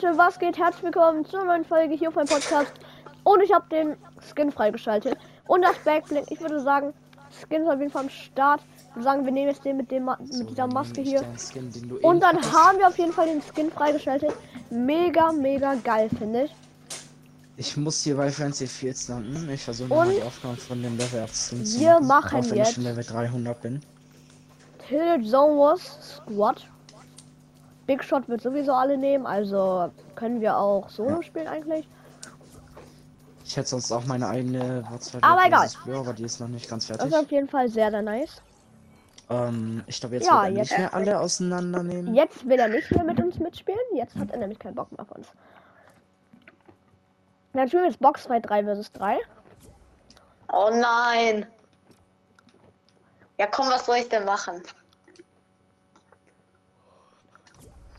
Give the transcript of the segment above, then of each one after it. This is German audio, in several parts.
Leute, was geht? Herzlich willkommen zu einer neuen Folge hier auf meinem Podcast. Und ich habe den Skin freigeschaltet. Und das Backblink. Ich würde sagen, Skin ist auf jeden Fall am Start. Ich würde sagen, wir nehmen jetzt den mit, dem, mit So, dieser Maske hier. Skin, Und dann eben haben wir auf jeden Fall den Skin freigeschaltet. Mega, mega geil, finde ich. Ich muss hier bei Fancy Fields landen. Ich versuche nochmal die Aufgaben von dem Level abzuziehen. zu wir machen auch wenn jetzt- ich schon Level 300 bin. Tilted Zone Wars Squad. Big Shot wird sowieso alle nehmen, also können wir auch solo Ja. spielen eigentlich. Ich hätte sonst auch meine eigene Warzeit. Aber egal. aber die ist noch nicht ganz Das fertig. ist auf jeden Fall sehr, sehr nice. Ähm, ich glaube, jetzt Ja, wird er jetzt- nicht mehr alle auseinandernehmen. Jetzt will er nicht mehr mit uns mitspielen. Jetzt hat er nämlich keinen Bock mehr auf uns. Dann spielen wir jetzt Boxfight 3 vs 3. Oh nein. Ja, komm, was soll ich denn machen?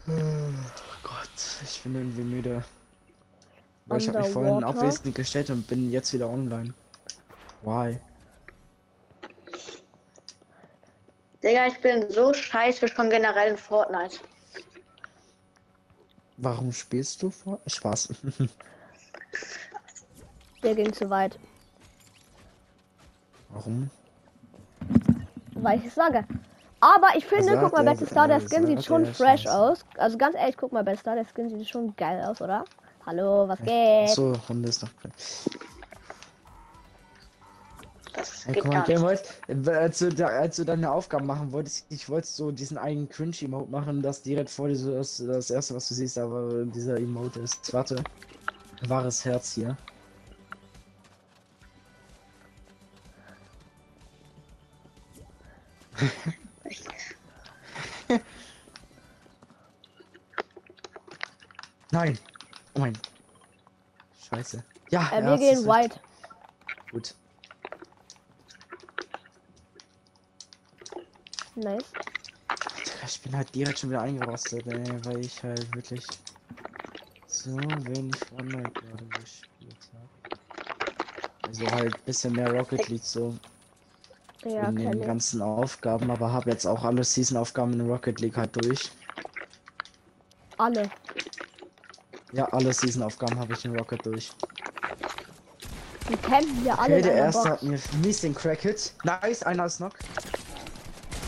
Oh Gott, ich bin irgendwie müde. Weil ich habe mich vorhin abwesend gestellt und bin jetzt wieder online. Why? Digga, ich bin so scheiße schon generell in Fortnite. Warum spielst du vor? Spaß. Der ging zu weit, Warum? weil ich es sage. Aber ich finde, sagt guck mal, er? Battlestar, der Äh, Skin sieht schon fresh aus. Also ganz ehrlich, guck mal, Battlestar, der Skin sieht schon geil aus, oder? Hallo, was geht? So, Runde ist noch. Das Ey, geht guck mal, gar nicht. Gameboy, als du, da, als du deine Aufgaben machen wolltest, ich wollte so diesen einen Cringe-Emote machen, das direkt vor dir so das, das erste, was du siehst, aber dieser Emote ist. Warte. Wahres Herz hier. Nein! Oh mein. Scheiße. Ja, Äh, wir gehen white. Gut. Nice. Ich bin halt direkt schon wieder eingerostet, ey, weil ich halt wirklich so wenig Fortnite gerade gespielt habe. Also halt ein bisschen mehr Rocket League so Ja, in den ganzen Aufgaben, aber habe jetzt auch alle Season-Aufgaben in Rocket League halt durch. Alle. Ja, alle Season-Aufgaben habe ich in Rocket durch. Die campen wir alle Okay, der erste Box. hat mir mies den Crack-Hit. Nice, einer ist noch.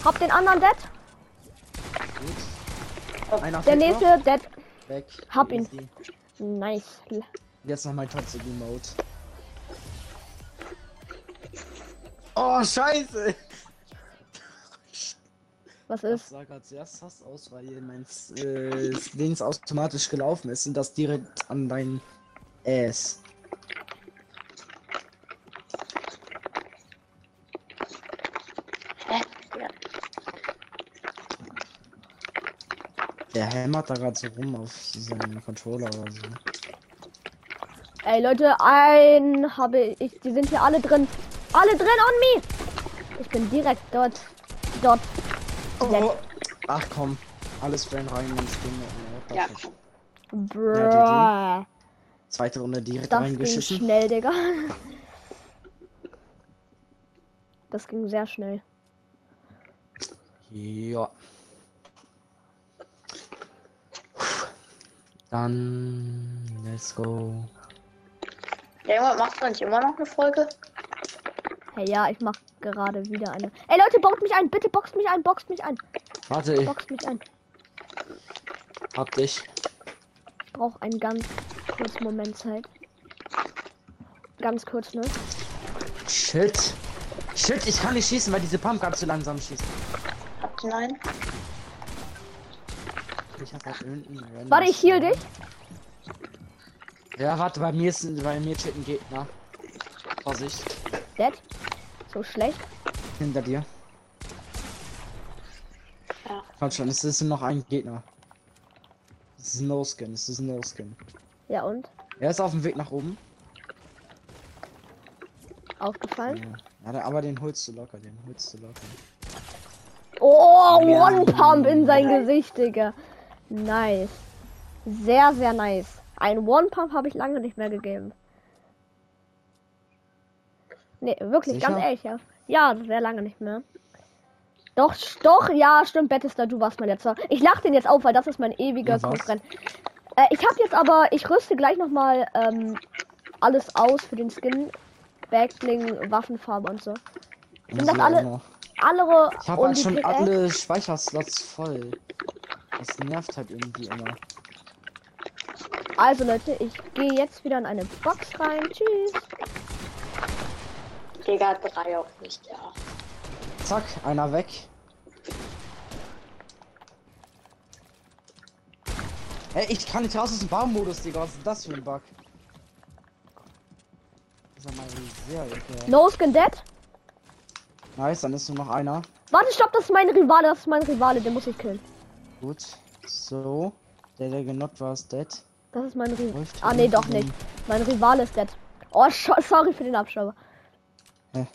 Hab den anderen dead. Gut. Einer Der fehlt noch. nächste dead. Weg. Hab ihn. Easy. Nice. Jetzt noch mein Emote. Oh, scheiße! Was Ich ist? sah gerade sehr sass aus, weil mein äh, Dings automatisch gelaufen ist und das direkt an dein Ass. Der hämmert da gerade so rum auf seinem Controller oder so. Ey Leute, ein habe ich. Die sind hier alle drin. Alle drin on me. Ich bin direkt dort. Dort. Oh. Ach komm, alles Fan rein ins Ding. Ja, Ja. Bruh. Zweite Runde direkt Das ging reingeschissen. schnell, Digga. Das ging sehr schnell. Ja. Dann let's go. Ja, Junge, machst du nicht immer noch eine Folge? Hey, ja, ich mach gerade wieder eine. Ey Leute, baut mich ein. Bitte boxt mich ein. Boxt mich ein. Warte, ich Boxt mich ein. hab dich. Ich brauche einen ganz kurzen Moment Zeit. Ganz kurz, ne? Shit. Shit, ich kann nicht schießen, weil diese Pumpgun zu langsam schießt. Einen? Ich hab halt Warte, ich heal dich. Ja, warte, bei mir ist bei mir steht ein Gegner. Vorsicht, Dead. So schlecht. hinter dir. Ja. Komm schon, es ist noch ein Gegner. Es ist ein No-Skin, es ist ein No-Skin. Ja, und? Er ist auf dem Weg nach oben. Aufgefallen? Ja, der- aber den holst du locker, den holst du locker. Oh, Ja. One Pump in sein Gesicht, Digga. Nice. Sehr, sehr nice. Ein One Pump habe ich lange nicht mehr gegeben. Nee, wirklich, Sicher? ganz ehrlich, ja. Ja, sehr lange nicht mehr. Doch, doch, ja, stimmt, Battlestar, du warst mein letzter. Ich lach den jetzt auf, weil das ist mein ewiger? Konkurrent. Äh, ich habe jetzt aber, ich rüste gleich noch mal ähm, alles aus für den Skin. Backbling, Waffenfarbe und so. Sind das alle-. Alle Ich habe halt schon alle Speicherslots voll. Das nervt halt irgendwie immer. Also Leute, ich gehe jetzt wieder in eine Box rein. Tschüss. Digga, drei auf mich, ja. Zack, einer weg. Ey, ich kann nicht raus aus dem Baumodus, Digga. Was ist das für ein Bug? Das ist ja mal sehr ekelhaft. No Skin Dead. Nice, dann ist nur noch einer. Warte, stopp, das ist mein Rivale, das ist mein Rivale, den muss ich killen. Gut. So. Der, der genockt war, ist dead. Das ist mein Rivale. Ah, nee, doch nicht. Mein Rivale ist dead. Oh, sorry für den Abschauer. Hä?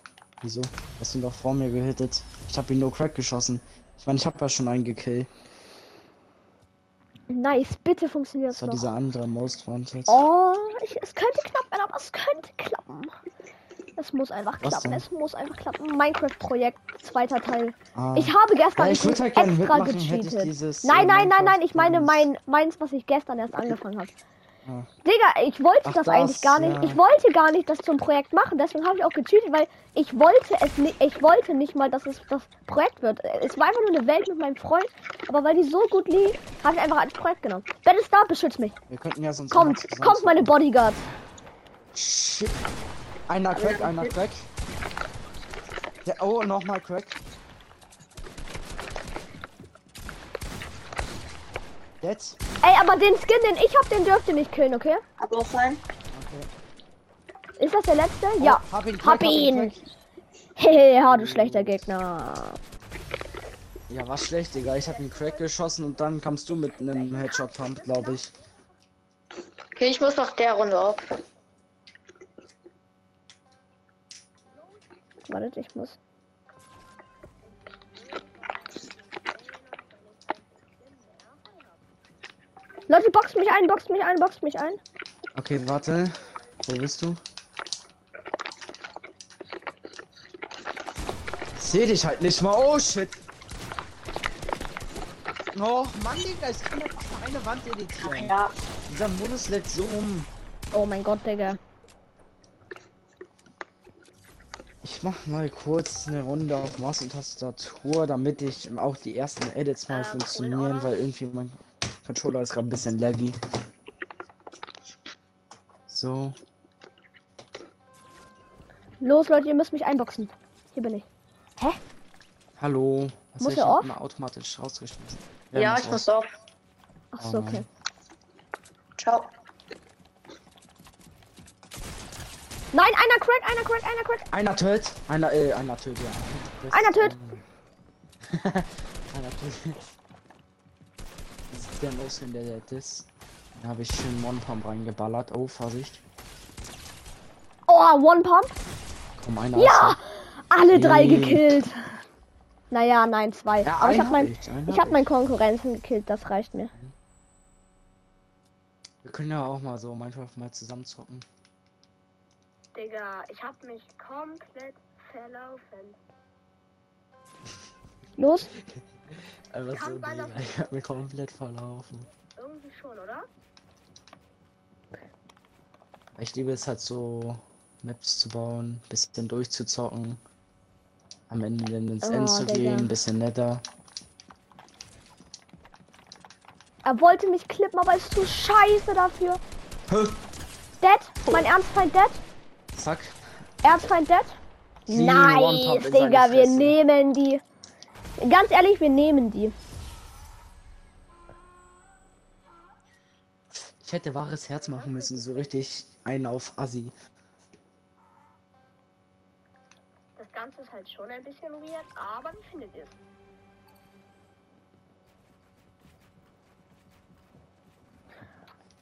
Wieso? Hast du ihn doch vor mir gehittet. Ich habe ihn nur Crack geschossen. Ich meine, ich habe ja schon einen gekillt. Nice, bitte funktioniert Das es war noch. dieser andere Most Wanted. Oh, ich, es könnte knapp werden, aber es könnte klappen. Es muss einfach Was klappen, denn? es muss einfach klappen. Minecraft-Projekt, zweiter Teil. Ah. Ich habe gestern Ja, ich halt extra mitmachen, gecheatet. Nein, nein, nein, nein, ich meine mein, meins, was ich gestern erst angefangen habe. Ah. Digga, ich wollte Ach, das, das, eigentlich gar nicht. ja. Ich wollte gar nicht das zum Projekt machen, deswegen habe ich auch gecheatet, weil ich wollte es nicht, ich wollte nicht mal, dass es das Projekt wird. Es war einfach nur eine Welt mit meinem Freund, aber weil die so gut lief, habe ich einfach als Projekt genommen. Da, beschützt mich. Wir könnten ja sonst. Kommt, kommt meine Bodyguards. Shit. Einer Crack, einer Crack. Der, oh, nochmal Crack. Dead. Ey, aber den Skin, den ich hab, den dürft ihr nicht killen, okay? Hab auch rein. Okay. Ist das der letzte? ja. Oh, hab ihn, hab ihn. Hehe, du schlechter Gegner. Ja, war schlecht, Digga. Ich hab ihn Crack geschossen und dann kamst du mit einem Headshot-Pump, glaube ich. Okay, ich muss nach der Runde auf. Wartet, ich muss. Leute, boxt mich ein, boxt mich ein, boxt mich ein. Okay, warte. Wo bist du? Ich seh dich halt nicht mal. Oh shit. Oh Mann, Digga, ich kann einfach eine Wand editieren. Ja. Dieser Modus lädt so um. Oh mein Gott, Digga. Ich mach mal kurz eine Runde auf Maus und Tastatur, damit ich auch die ersten Edits mal funktionieren, weil irgendwie mein Controller ist gerade ein bisschen laggy. So. Los, Leute, ihr müsst mich einboxen. Hier bin ich. Hä? Hallo. Was Muss er auf? immer automatisch rausgeschmissen? Ja, muss ich muss auf. Ach so, Oh okay. Ciao. Nein, einer crack, einer crack, einer crack. Einer tötet. Einer, äh, einer tötet, ja. Das- Einer tötet. einer tötet. Der Motion, der der ist. Da habe ich schön One-Pump reingeballert. Oh, Vorsicht. Oh, One Pump. Komm, einer Ja! Alle drei Nee. gekillt. Naja, nein, zwei. Ja, Aber ich habe mein, hab ich, ich hab hab meinen Konkurrenzen gekillt, das reicht mir. Wir können ja auch mal so Minecraft mal zusammen zocken. Digga, ich hab mich komplett verlaufen. Los? Einfach Kann so, Digga, ich hab mir komplett verlaufen. Irgendwie schon, oder? Ich liebe es halt so, Maps zu bauen, bisschen durchzuzocken. Am Ende dann ins Oh, End zu Digga. gehen, bisschen netter. Er wollte mich klippen, aber ist zu scheiße dafür. Hä? Dead? Mein Ernstfeind dead? Zack. Ernstfeind dead? Clean One-Pump Nice, in seine Digga, wir Fresse. nehmen die. Ganz ehrlich, wir nehmen die. Ich hätte wahres Herz machen müssen, so richtig einen auf Assi. Das Ganze ist halt schon ein bisschen weird, aber wie findet ihr es?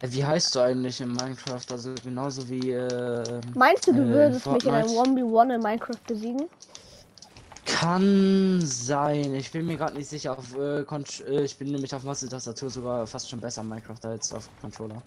Äh, Wie heißt du eigentlich in Minecraft? Also genauso wie äh, Meinst du, du Äh, würdest mich in einem Fortnite. 1v1 in Minecraft besiegen? Kann sein. Ich bin mir gerade nicht sicher. Auf, äh, äh, ich bin nämlich auf Masse Tastatur sogar fast schon besser in Minecraft als auf Controller.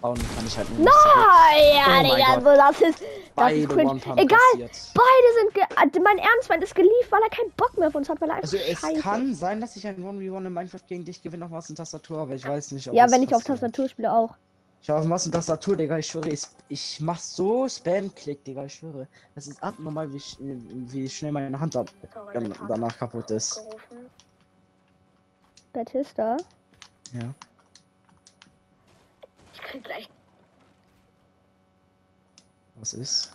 bauen kann ich halt nicht. Ah, ja, Oh mein Digga, so das ist. Das Beide ist cringe. Egal, passiert. beide sind. Ge äh, mein Ernstfeind ist geliebt, weil er keinen Bock mehr auf uns hat, weil er einfach Also es scheiße kann sein, dass ich ein 1v1 in Minecraft gegen dich gewinne auf Maus und Tastatur, aber ich weiß nicht, ob Ja, wenn ich auf. Tastatur spiele auch. Ich auf Maus und Tastatur, Digga, ich schwöre, ich, ich mach so Spam-Klick, Digga, ich schwöre. Das ist abnormal, wie, wie schnell meine Hand ab dann, danach kaputt ist. Batista. Ja. Ich krieg gleich. Was ist?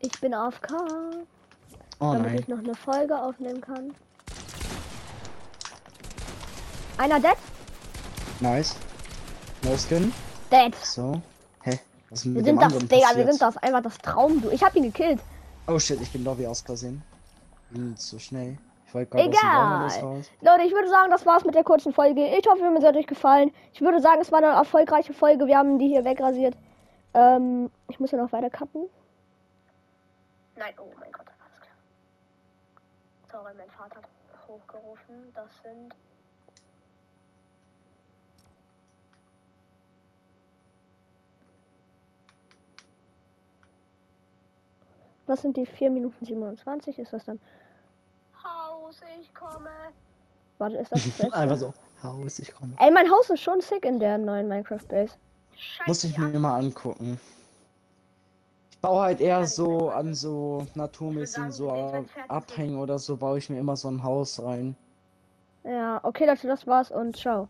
Ich bin AFK, Oh damit nein. ich noch eine Folge aufnehmen kann. Einer dead? Nice. No Skin. Dead. So. Hä? Was ist denn Wir sind anderen Digga, wir sind das einfach das Traum. Ich hab ihn gekillt. Oh shit, ich bin Lobby aus Versehen. So schnell. Ich wollte gerade Egal. Leute, ich würde sagen, das war's mit der kurzen Folge. Ich hoffe, mir hat euch gefallen. Ich würde sagen, es war eine erfolgreiche Folge. Wir haben die hier wegrasiert. Ähm, ich muss ja noch weiter cutten. Nein, oh mein Gott, alles klar. Sorry, mein Vater hat hochgerufen. Das sind. Was sind die 4 Minuten 27? Ist das dann? Haus, ich komme. Warte, ist das das Einfach so. Haus, ich komme. Ey, mein Haus ist schon sick in der neuen Minecraft Base. Scheiße. Muss ich mir mal angucken. Ich baue halt eher so an so naturmäßigen so Ab- Abhängen oder so, baue ich mir immer so ein Haus rein. Ja, okay, Leute, das war's und ciao.